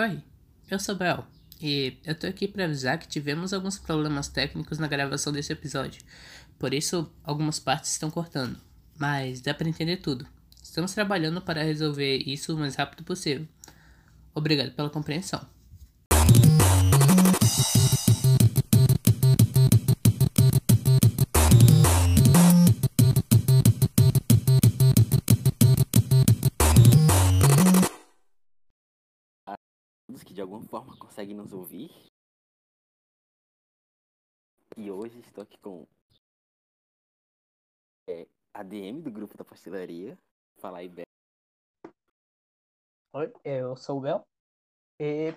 Oi, eu sou Bel e eu tô aqui para avisar que tivemos alguns problemas técnicos na gravação desse episódio. Por isso, algumas partes estão cortando, mas dá para entender tudo. Estamos trabalhando para resolver isso o mais rápido possível. Obrigado pela compreensão. Forma conseguem nos ouvir. E hoje estou aqui com é, a DM do grupo da pastelaria. Fala aí, Bel. Oi, eu sou o Bel. E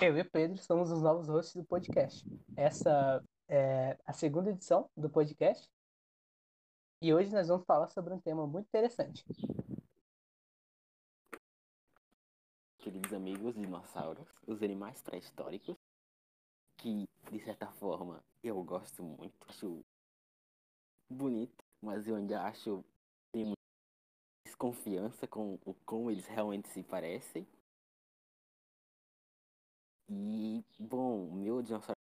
eu e o Pedro somos os novos hosts do podcast. Essa é a segunda edição do podcast. E hoje nós vamos falar sobre um tema muito interessante. Queridos amigos dinossauros, os animais pré-históricos, que de certa forma eu gosto muito, acho bonito, mas eu ainda acho tem desconfiança com o como eles realmente se parecem. E bom, meu dinossauro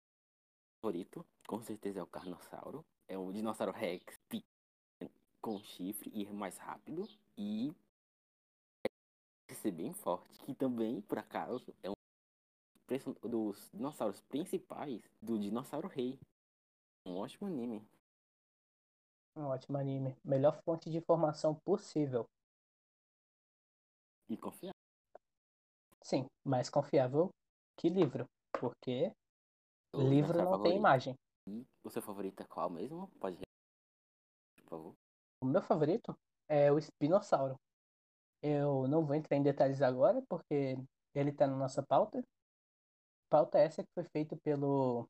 favorito, com certeza é o Carnossauro. É um dinossauro Rex com chifre e mais rápido e ser bem forte, que também, por acaso, é um dos dinossauros principais do Dinossauro Rei. Um ótimo anime. Um ótimo anime. Melhor fonte de informação possível. E confiável. Sim, mais confiável que livro. Porque O livro não tem favorito. imagem. E o seu favorito é qual mesmo? Pode por favor. O meu favorito é o espinossauro. Eu não vou entrar em detalhes agora, porque ele está na nossa pauta. Pauta essa que foi feita pelo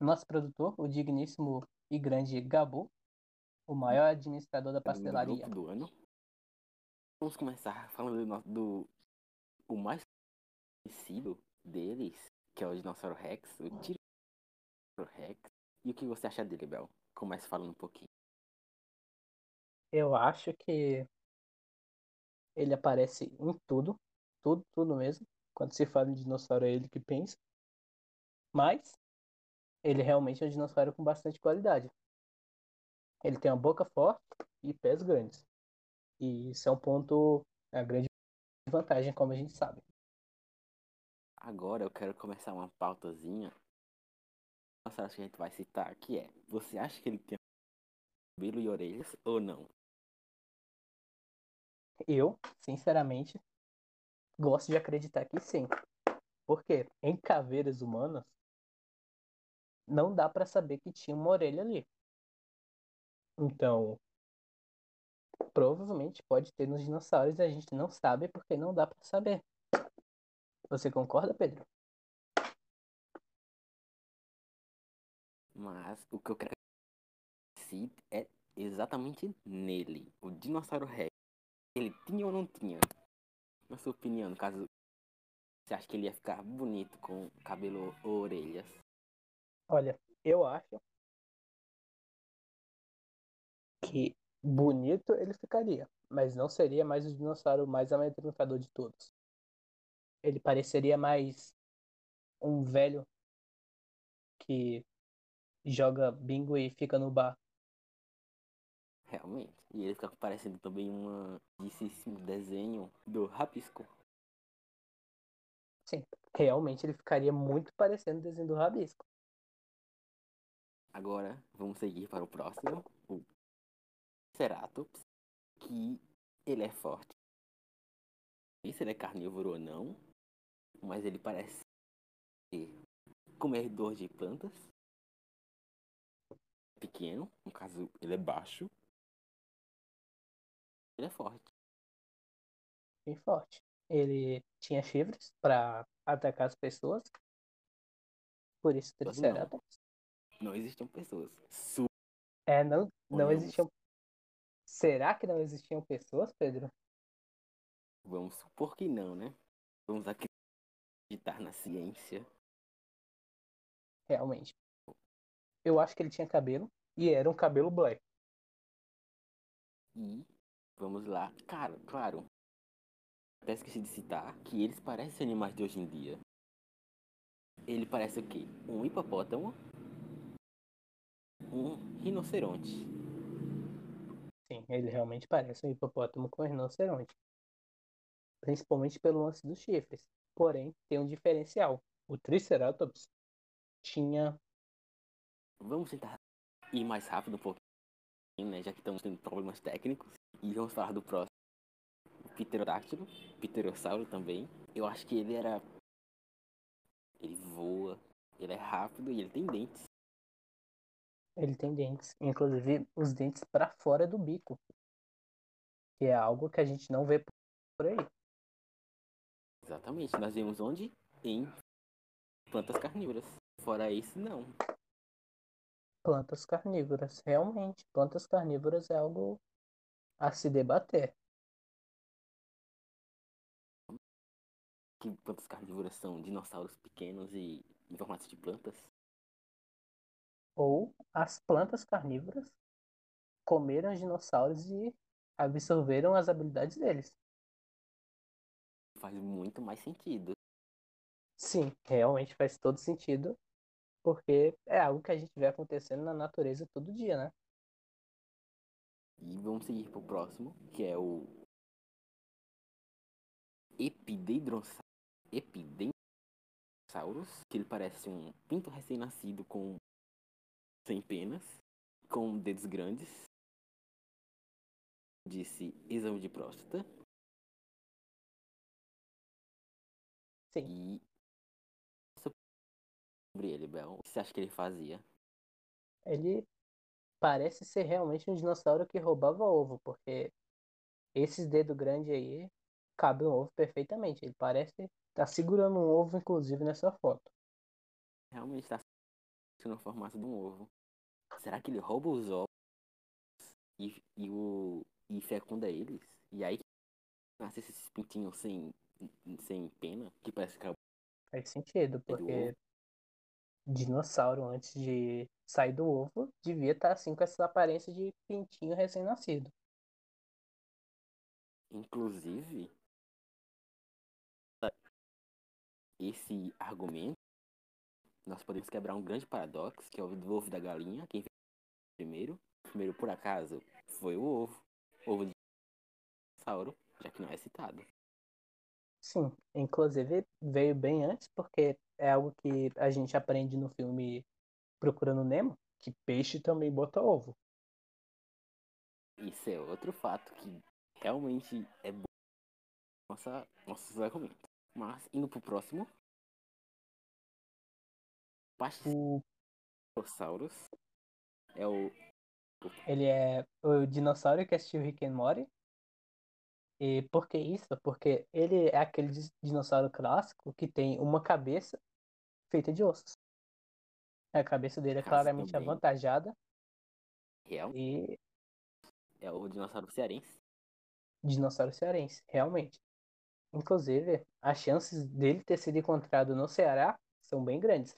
nosso produtor, o digníssimo e grande Gabu, o maior administrador da pastelaria. do ano. Vamos começar falando do, do o mais conhecido deles, que é o Dinossauro Rex, o Rex. E o que você acha dele, Bel? Comece falando um pouquinho. Eu acho que ele aparece em tudo, tudo, tudo mesmo. Quando se fala em dinossauro é ele que pensa. Mas ele realmente é um dinossauro com bastante qualidade. Ele tem uma boca forte e pés grandes. E isso é um ponto, a grande vantagem, como a gente sabe. Agora eu quero começar uma pautazinha. Nossa, que a gente vai citar, que é, você acha que ele tem cabelo e orelhas ou não? Eu, sinceramente, gosto de acreditar que sim. Porque em caveiras humanas não dá pra saber que tinha uma orelha ali. Então, provavelmente pode ter nos dinossauros e a gente não sabe porque não dá pra saber. Você concorda, Pedro? Mas o que eu quero é exatamente nele, o dinossauro Rex. Ele tinha ou não tinha? Na sua opinião, no caso, você acha que ele ia ficar bonito com cabelo ou orelhas? Olha, eu acho que bonito ele ficaria, mas não seria mais o dinossauro mais amedrontador de todos. Ele pareceria mais um velho que joga bingo e fica no bar. Realmente. E ele fica parecendo também um desenho do Rapisco. Sim, realmente ele ficaria muito parecendo o desenho do Rabisco. Agora, vamos seguir para o próximo, o Ceratops, que ele é forte. Não sei se ele é carnívoro ou não, mas ele parece ser comedor de plantas. Pequeno, no caso, ele é baixo. Ele é forte. Bem forte. Ele tinha chifres para atacar as pessoas. Por isso Não. Triceratops. Não existiam pessoas. Su É, não, não existiam. Será que não existiam pessoas, Pedro? Vamos supor que não, né? Vamos acreditar na ciência. Realmente. Eu acho que ele tinha cabelo e era um cabelo black. E vamos lá. Cara, claro. até esqueci de citar que eles parecem animais de hoje em dia. Ele parece o quê? Um hipopótamo, um rinoceronte. Sim, ele realmente parece um hipopótamo com um rinoceronte. Principalmente pelo lance dos chifres. Porém, tem um diferencial. O Triceratops tinha. Vamos tentar ir mais rápido um pouquinho, né? Já que estamos tendo problemas técnicos. E vamos falar do próximo. O Pterodáctilo, Pterossauro também. Eu acho que ele era. Ele voa, ele é rápido e ele tem dentes. Ele tem dentes. Inclusive os dentes para fora do bico. Que é algo que a gente não vê por aí. Exatamente. Nós vemos onde? Em plantas carnívoras. Fora isso, não. Plantas carnívoras. Realmente, plantas carnívoras é algo a se debater. Que plantas carnívoras são dinossauros pequenos e em formato de plantas. Ou as plantas carnívoras comeram os dinossauros e absorveram as habilidades deles. Faz muito mais sentido. Sim, realmente faz todo sentido, porque é algo que a gente vê acontecendo na natureza todo dia, né? E vamos seguir pro próximo, que é o Epidendrosaurus. Epidendrosaurus, que ele parece um pinto recém-nascido com sem penas, com dedos grandes. Disse exame de próstata. Sim. E sobre ele, Bel, o que você acha que ele fazia? Ele parece ser realmente um dinossauro que roubava ovo, porque esses dedos grandes aí cabem um ovo perfeitamente. Ele parece estar tá segurando um ovo, inclusive, nessa foto. Realmente está no formato de um ovo. Será que ele rouba os ovos e, e, o, e fecunda eles? E aí nasce esses pintinhos sem, sem pena, que parece que Faz sentido, porque. Dinossauro, antes de sair do ovo, devia estar assim com essa aparência de pintinho recém-nascido. Inclusive, esse argumento, nós podemos quebrar um grande paradoxo, que é o do ovo da galinha. Quem primeiro? Primeiro, por acaso, foi o ovo. Ovo de dinossauro, já que não é citado. Sim, inclusive veio bem antes, porque é algo que a gente aprende no filme Procurando Nemo, que peixe também bota ovo. Isso é outro fato que realmente é bom nossa, nossos argumentos. Mas, indo pro próximo. O... Pachycerosaurus é o. Ele é o dinossauro que assistiu Rick and Morty. E por que isso? Porque ele é aquele dinossauro clássico que tem uma cabeça feita de ossos. A cabeça dele é claramente avantajada Real. e É o dinossauro cearense. dinossauro cearense, realmente. Inclusive, as chances dele ter sido encontrado no Ceará são bem grandes.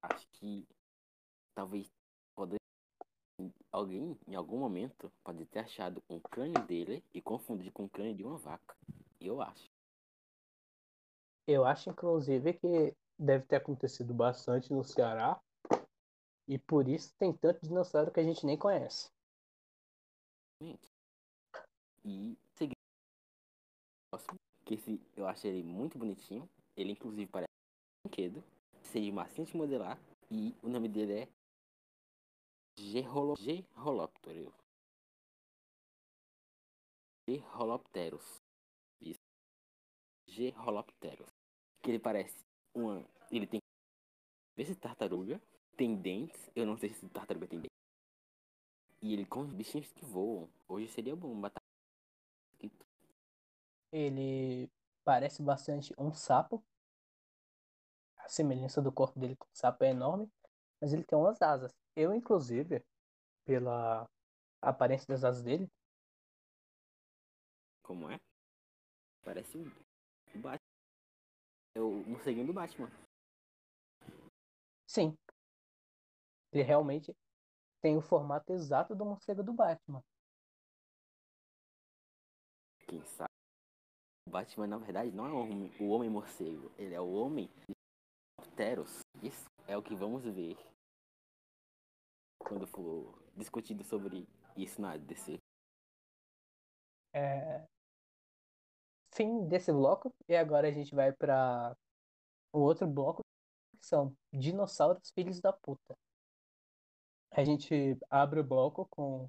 Acho que talvez. Alguém em algum momento pode ter achado um crânio dele e confundir com o crânio de uma vaca. Eu acho. Eu acho, inclusive, que deve ter acontecido bastante no Ceará. E por isso tem tanto dinossauro que a gente nem conhece. E seguindo que esse eu achei ele muito bonitinho. Ele inclusive parece um brinquedo. Seria massinho de modelar. E o nome dele é Gerholopterus. Gerholopterus. Isso. Gerholopterus. Que ele parece uma. Ele tem. Esse tartaruga tem dentes. Eu não sei se tartaruga tem dentes. E ele com os bichinhos que voam. Hoje seria bom matar. Ele parece bastante um sapo. A semelhança do corpo dele com o sapo é enorme. Mas ele tem umas asas. Eu, inclusive, pela aparência das asas dele, Como é? Parece um. o Batman. É o morceguinho do Batman. sim. Ele realmente tem o formato exato do morcego do Batman. Quem sabe? O Batman, na verdade, não é o homem, o homem morcego. Ele é o homem de Teros. Isso é o que vamos ver quando for discutido sobre isso na DC. É... Fim desse bloco. E agora a gente vai para o outro bloco, que são dinossauros filhos da puta. A gente abre o bloco com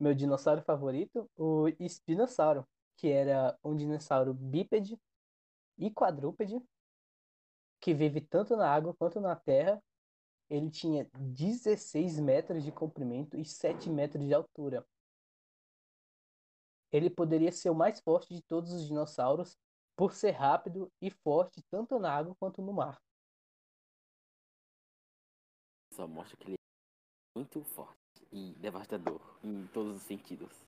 meu dinossauro favorito, o espinossauro, que era um dinossauro bípede e quadrúpede, que vive tanto na água quanto na terra. Ele tinha 16 metros de comprimento e 7 metros de altura. Ele poderia ser o mais forte de todos os dinossauros por ser rápido e forte tanto na água quanto no mar. Só mostra que ele é muito forte e devastador em todos os sentidos.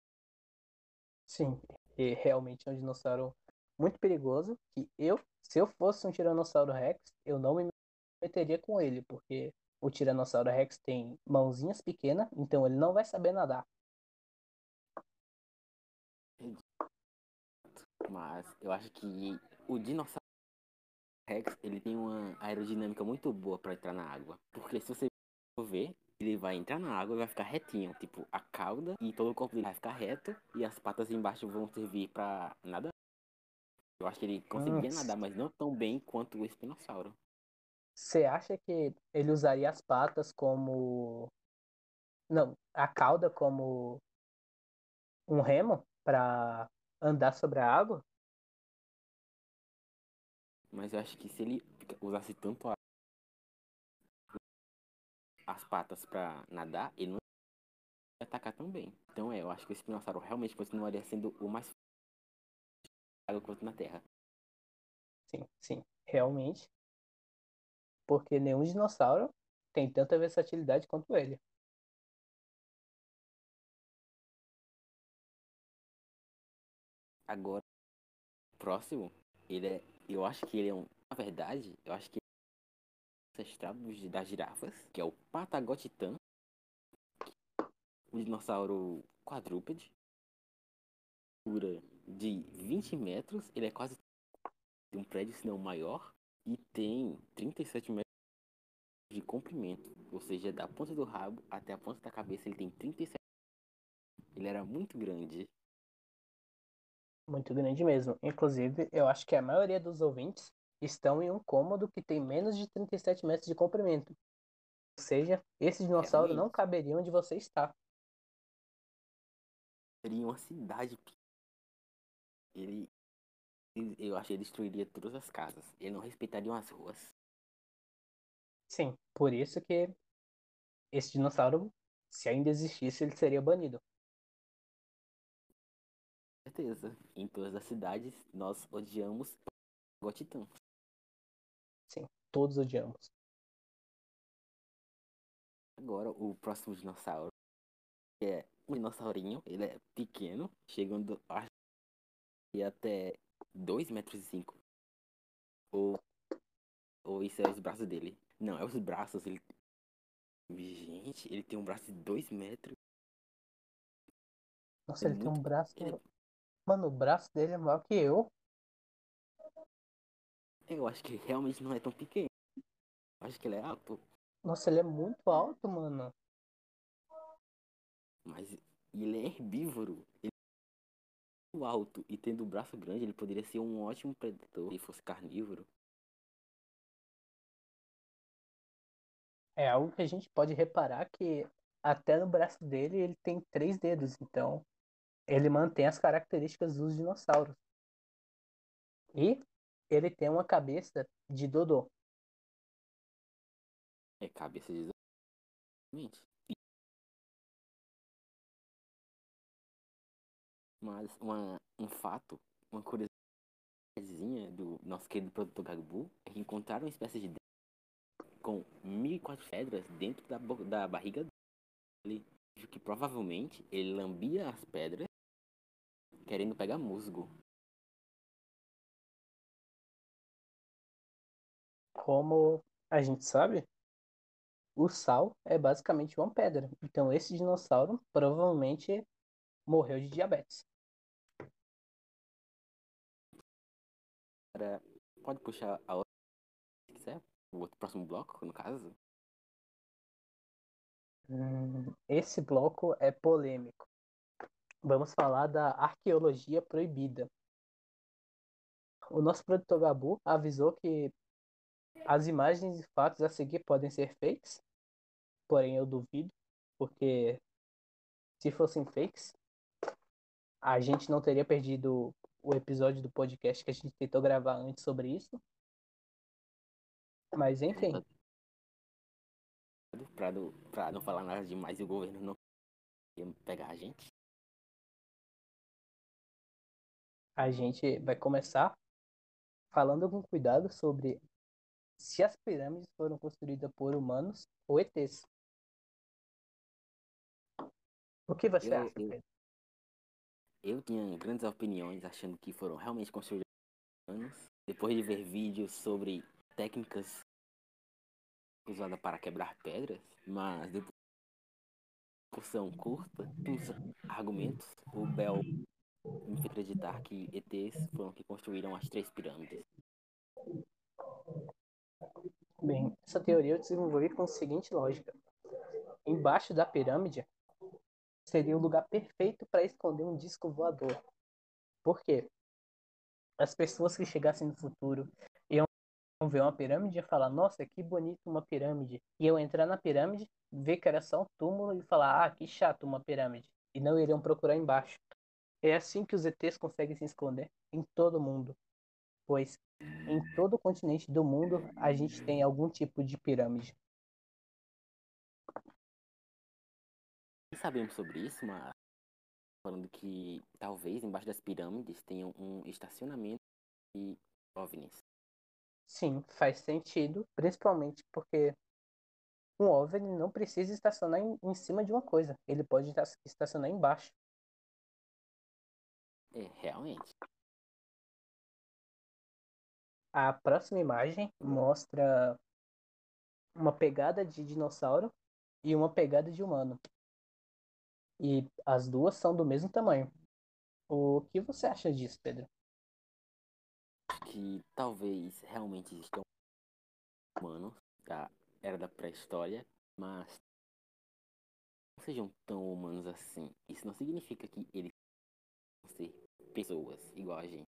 Sim, e realmente é um dinossauro muito perigoso. Que eu, se eu fosse um Tiranossauro Rex, eu não me meteria com ele, porque o Tiranossauro Rex tem mãozinhas pequenas, então ele não vai saber nadar. Mas eu acho que o dinossauro Rex ele tem uma aerodinâmica muito boa para entrar na água, porque se você ver, ele vai entrar na água e vai ficar retinho, tipo a cauda e todo o corpo dele vai ficar reto e as patas embaixo vão servir para nada. Eu acho que ele conseguiria Nossa. nadar, mas não tão bem quanto o espinossauro. Você acha que ele usaria as patas como. Não, a cauda como um remo para andar sobre a água? Mas eu acho que se ele usasse tanto a... as patas para nadar, ele não ia atacar tão bem. Então é, eu acho que o espinossauro realmente continuaria sendo o mais água quanto na terra. Sim, sim, realmente. Porque nenhum dinossauro tem tanta versatilidade quanto ele. Agora, próximo, ele é. Eu acho que ele é um. Na verdade, eu acho que ele é dos- das girafas, que é o Patagotitan. Um dinossauro quadrúpede. Altura de 20 metros. Ele é quase de um prédio, se não maior. E tem 37 metros de comprimento. Ou seja, da ponta do rabo até a ponta da cabeça ele tem 37 Ele era muito grande. Muito grande mesmo. Inclusive, eu acho que a maioria dos ouvintes estão em um cômodo que tem menos de 37 metros de comprimento. Ou seja, esse dinossauro não Realmente. caberia onde você está. Seria uma cidade. Ele. Eu acho que ele destruiria todas as casas. Ele não respeitaria as ruas. Sim, por isso que esse dinossauro, se ainda existisse, ele seria banido. Com certeza. Em todas as cidades, nós odiamos Gotitã. Sim, todos odiamos. Agora, o próximo dinossauro. É um dinossaurinho. Ele é pequeno. Chegando acho que até 2 metros e 5. Ou. Ou isso é os braços dele. Não, é os braços. Ele. Gente, ele tem um braço de 2 metros. Nossa, É ele tem um muito- braço. ele- Mano, o braço dele é maior que eu. Eu acho que ele realmente não é tão pequeno. Eu acho que ele é alto. Nossa, ele é muito alto, mano. Mas ele é herbívoro. Ele muito alto e tendo o braço grande, ele poderia ser um ótimo predador se fosse carnívoro. É algo que a gente pode reparar que até no braço dele ele tem três dedos, então ele mantém as características dos dinossauros. E ele tem uma cabeça de Dodô. É cabeça de exatamente. Uma, um fato, uma curiosidadezinha do nosso querido produtor Gagbu é que encontraram uma espécie de com 1.004 pedras dentro da, da barriga dele. Que provavelmente ele lambia as pedras querendo pegar musgo. Como a gente sabe, o sal é basicamente uma pedra. Então esse dinossauro provavelmente morreu de diabetes. Agora, pode puxar a outra, se quiser, o outro próximo bloco, no caso. Hum, esse bloco é polêmico. Vamos falar da arqueologia proibida. O nosso produtor Gabu avisou que as imagens e fatos a seguir podem ser fakes, porém eu duvido, porque se fossem fakes, a gente não teria perdido o episódio do podcast que a gente tentou gravar antes sobre isso. Mas enfim. Pra não, pra não falar nada demais e o governo não ia pegar a gente. A gente vai começar falando com cuidado sobre se as pirâmides foram construídas por humanos ou ETs. O que você Eu- acha, Pedro? Eu tinha grandes opiniões achando que foram realmente construídos humanos. Depois de ver vídeos sobre técnicas usadas para quebrar pedras, mas depois discussão curta, os argumentos, o Bell me fez acreditar que ETs foram que construíram as três pirâmides. Bem, essa teoria eu desenvolvi com a seguinte lógica. Embaixo da pirâmide seria o lugar perfeito para esconder um disco voador. Por quê? As pessoas que chegassem no futuro iam ver uma pirâmide e falar, nossa, que bonito uma pirâmide. E eu entrar na pirâmide, ver que era só um túmulo e falar, ah, que chato uma pirâmide. E não iriam procurar embaixo. É assim que os ETs conseguem se esconder em todo mundo. Pois em todo continente do mundo a gente tem algum tipo de pirâmide. Sabemos sobre isso, mas falando que talvez embaixo das pirâmides tenham um estacionamento de OVNIs. Sim, faz sentido, principalmente porque um OVNI não precisa estacionar em, em cima de uma coisa, ele pode esta- estacionar embaixo. É, realmente. A próxima imagem mostra uma pegada de dinossauro e uma pegada de humano. E as duas são do mesmo tamanho. O que você acha disso, Pedro? que talvez realmente existam humanos da era da pré-história, mas não sejam tão humanos assim. Isso não significa que eles vão ser pessoas igual a gente.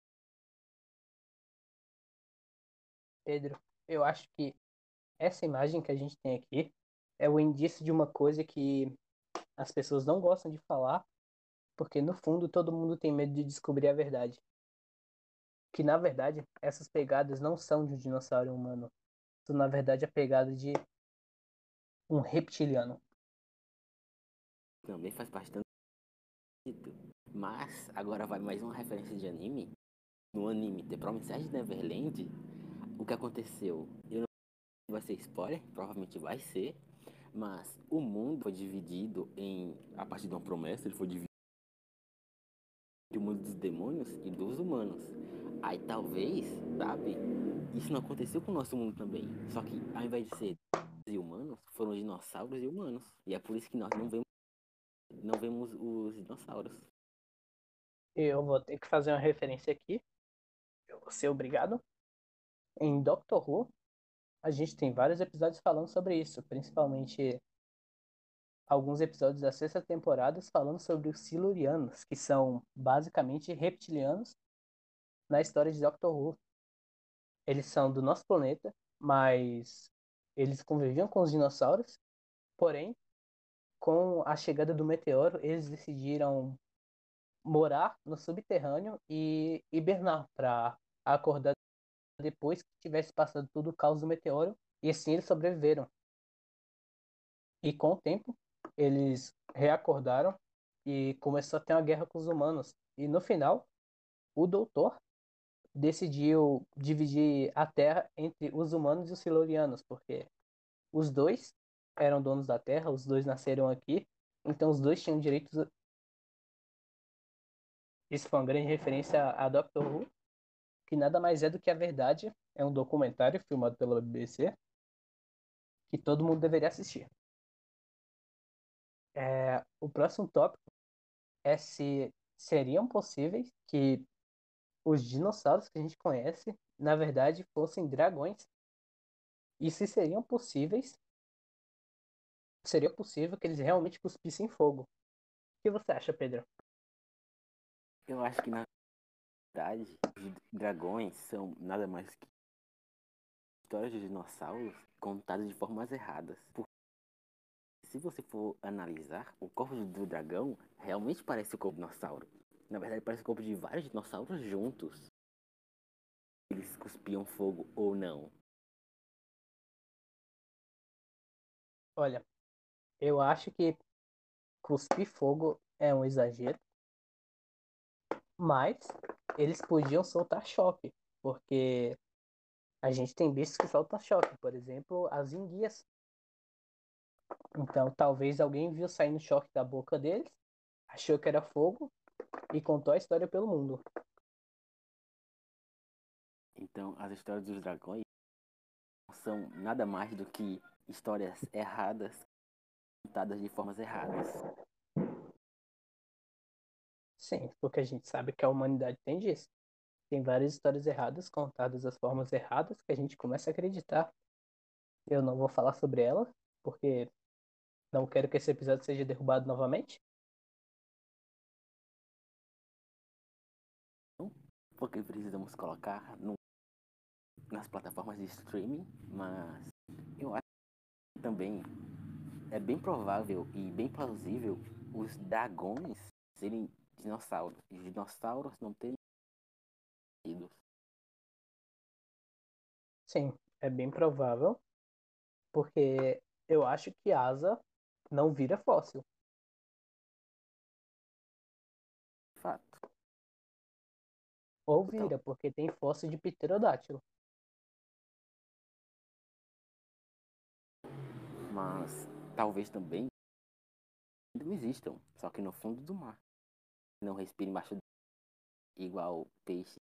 Pedro, eu acho que essa imagem que a gente tem aqui é o indício de uma coisa que as pessoas não gostam de falar, porque no fundo todo mundo tem medo de descobrir a verdade. Que na verdade essas pegadas não são de um dinossauro humano, são na verdade a pegada de um reptiliano. Também faz bastante sentido. Mas agora vai mais uma referência de anime. No anime The Promised Neverland, o que aconteceu? Eu não vai ser spoiler, provavelmente vai ser. Mas o mundo foi dividido em. A partir de uma promessa, ele foi dividido entre o mundo dos demônios e dos humanos. Aí talvez, sabe, isso não aconteceu com o nosso mundo também. Só que ao invés de ser e humanos, foram dinossauros e humanos. E é por isso que nós não vemos, não vemos os dinossauros. Eu vou ter que fazer uma referência aqui. Eu vou ser obrigado. Em Doctor Who, a gente tem vários episódios falando sobre isso, principalmente alguns episódios da sexta temporada falando sobre os Silurianos, que são basicamente reptilianos na história de Doctor Who. Eles são do nosso planeta, mas eles conviviam com os dinossauros, porém, com a chegada do meteoro, eles decidiram morar no subterrâneo e hibernar para acordar depois que tivesse passado tudo o caos do meteoro e assim eles sobreviveram. E com o tempo eles reacordaram e começou a ter uma guerra com os humanos. E no final, o doutor decidiu dividir a Terra entre os humanos e os silurianos, porque os dois eram donos da Terra, os dois nasceram aqui, então os dois tinham direitos isso foi uma grande referência a Doctor Who, que nada mais é do que a verdade. É um documentário filmado pela BBC que todo mundo deveria assistir. É, o próximo tópico é se seriam possíveis que os dinossauros que a gente conhece, na verdade, fossem dragões. E se seriam possíveis, seria possível que eles realmente cuspissem fogo. O que você acha, Pedro? Eu acho que na verdade dragões são nada mais que histórias de dinossauros contadas de formas erradas. Porque se você for analisar, o corpo do dragão realmente parece o corpo do dinossauro. Na verdade, parece o corpo de vários dinossauros juntos. Eles cuspiam fogo ou não. Olha, eu acho que cuspir fogo é um exagero. Mas eles podiam soltar choque, porque a gente tem bichos que soltam choque, por exemplo, as enguias. Então, talvez alguém viu saindo choque da boca deles, achou que era fogo e contou a história pelo mundo. Então, as histórias dos dragões são nada mais do que histórias erradas contadas de formas erradas. Sim, porque a gente sabe que a humanidade tem disso. Tem várias histórias erradas contadas das formas erradas que a gente começa a acreditar. Eu não vou falar sobre elas, porque não quero que esse episódio seja derrubado novamente. Porque precisamos colocar no, nas plataformas de streaming, mas eu acho que também é bem provável e bem plausível os dragões serem dinossauros. E dinossauros não terem ido. Sim, é bem provável. Porque eu acho que asa não vira fóssil. Fato. Ou vira, porque tem fóssil de pterodátilo. Mas talvez também não existam, só que no fundo do mar. Não respire embaixo igual peixe.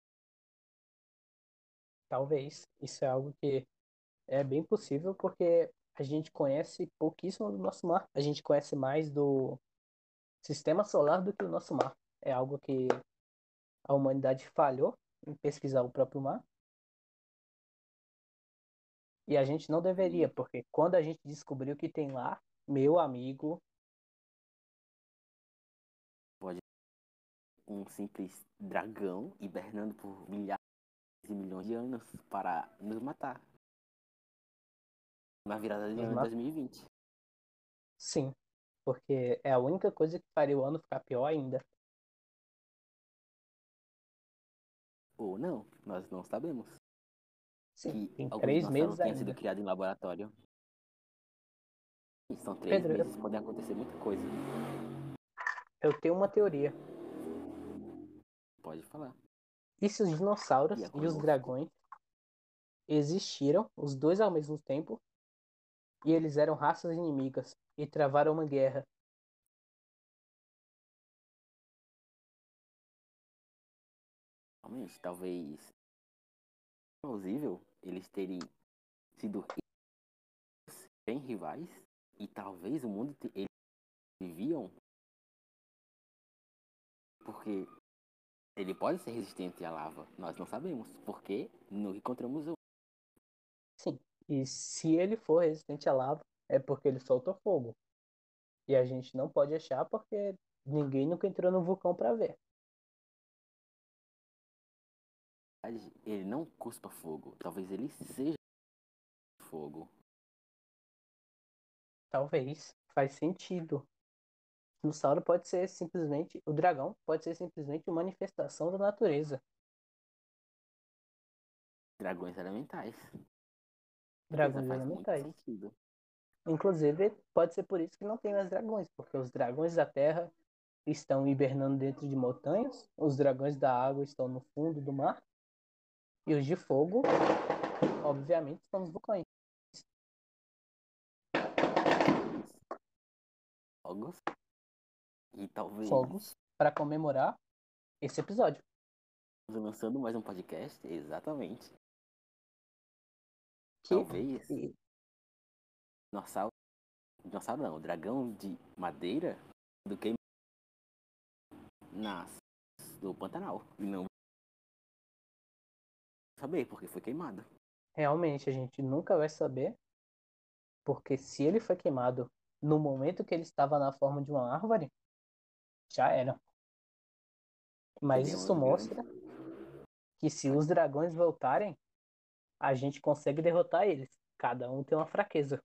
Talvez. Isso é algo que é bem possível porque a gente conhece pouquíssimo do nosso mar. A gente conhece mais do sistema solar do que o nosso mar. É algo que a humanidade falhou em pesquisar o próprio mar. E a gente não deveria, porque quando a gente descobriu o que tem lá, meu amigo. Um simples dragão hibernando por milhares e milhões de anos para nos matar. Na virada de Nos ano matar. 2020. Sim, porque é a única coisa que faria o ano ficar pior ainda. Ou não, nós não sabemos. Sim, que tem três meses tenha ainda. sido criado em laboratório. E são três Pedro, eu- meses, pode acontecer muita coisa. Eu tenho uma teoria. Pode falar. E se os dinossauros E e os dragões existiram, os dois ao mesmo tempo, e eles eram raças inimigas e travaram uma guerra? Realmente, talvez plausível eles terem sido bem rivais e talvez o mundo te- eles viviam porque ele pode ser resistente à lava. Nós não sabemos porque não encontramos o Sim. E se ele for resistente à lava, é porque ele solta fogo. E a gente não pode achar porque ninguém nunca entrou no vulcão para ver. ele não cuspa fogo. Talvez ele seja fogo. Talvez. Faz sentido. O dinossauro pode ser simplesmente. O dragão pode ser simplesmente uma manifestação da natureza. Dragões elementais. Dragões elementais. Inclusive, pode ser por isso que não tem mais dragões, porque os dragões da terra estão hibernando dentro de montanhas, os dragões da água estão no fundo do mar, e os de fogo, obviamente, estão nos vulcões. Fogos. E talvez Fogos para comemorar esse episódio. estamos lançando mais um podcast. Exatamente. Que, Talvez. e- Dinossauro. Dinossauro não, dragão de madeira do que nas do Pantanal. E não saber, porque foi queimado. Realmente, a gente nunca vai saber. Porque se ele foi queimado no momento que ele estava na forma de uma árvore, já era. Mas um isso mostra que se os dragões voltarem, a gente consegue derrotar eles. Cada um tem uma fraqueza.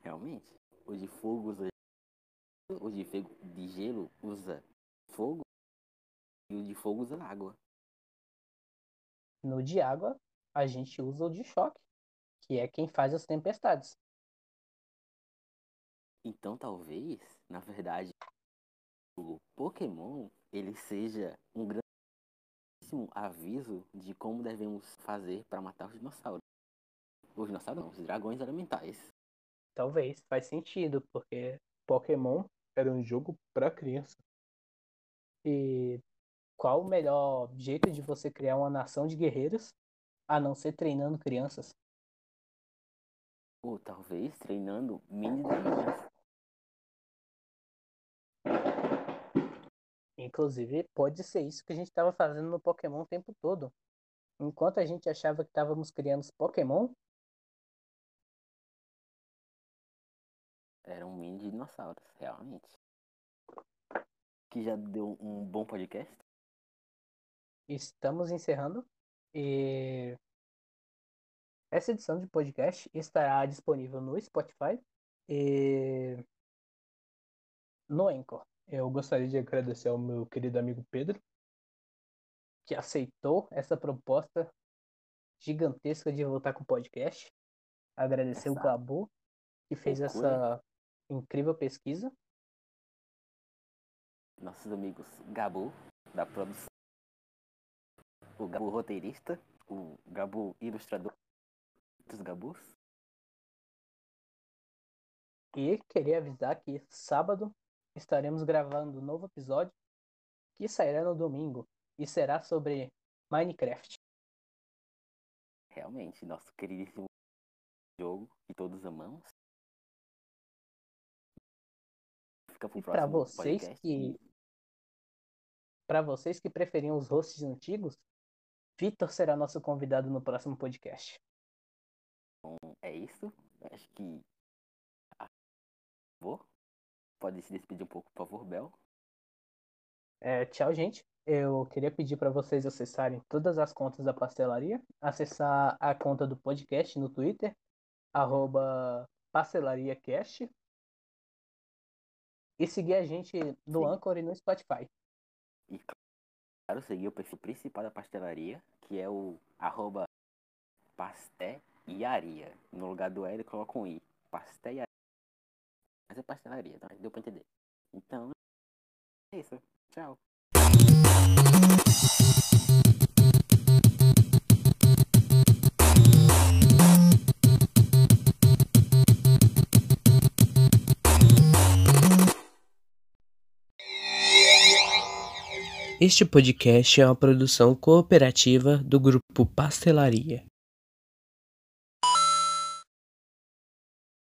Realmente. O de fogo usa o de, fego, de gelo usa fogo e o de fogo usa água. No de água, a gente usa o de choque, que é quem faz as tempestades. Então talvez, na verdade, o Pokémon ele seja um grandíssimo aviso de como devemos fazer para matar os dinossauros. Os dinossauros não, os dragões elementais. Talvez, faz sentido, porque Pokémon era um jogo pra criança. E qual o melhor jeito de você criar uma nação de guerreiros a não ser treinando crianças? Ou talvez treinando mini dragões. Inclusive, pode ser isso que a gente estava fazendo no Pokémon o tempo todo. Enquanto a gente achava que estávamos criando os Pokémon, Eram mini dinossauros, realmente. Que já deu um bom podcast. estamos encerrando. E essa edição de podcast estará disponível no Spotify e no Anchor. Eu gostaria de agradecer ao meu querido amigo Pedro, que aceitou essa proposta gigantesca de voltar com o podcast. Agradecer o Exato. Gabu, que fez essa incrível pesquisa. Nossos amigos Gabu, da produção. O Gabu roteirista. O Gabu ilustrador dos Gabus. E queria avisar que sábado estaremos gravando um novo episódio que sairá no domingo e será sobre Minecraft. Realmente, nosso queridíssimo jogo que todos amamos. Fica pro E para próximo vocês podcast. que para vocês que preferiam os hosts antigos, Vitor será nosso convidado no próximo podcast. É isso. Acho que. Vou. Pode se despedir um pouco, por favor, Bel. É, tchau, gente. Eu queria pedir para vocês acessarem todas as contas da pastelaria, acessar a conta do podcast no Twitter, arroba pastelariacast, e seguir a gente no Sim. Anchor e no Spotify. E claro, seguir o perfil principal da pastelaria, que é o arroba pasteiaria. No lugar do L, coloca um I. Pasteiaria. É pastelaria, tá? Deu pra entender. Então, é isso. Tchau. Este podcast é uma produção cooperativa do grupo Pastelaria.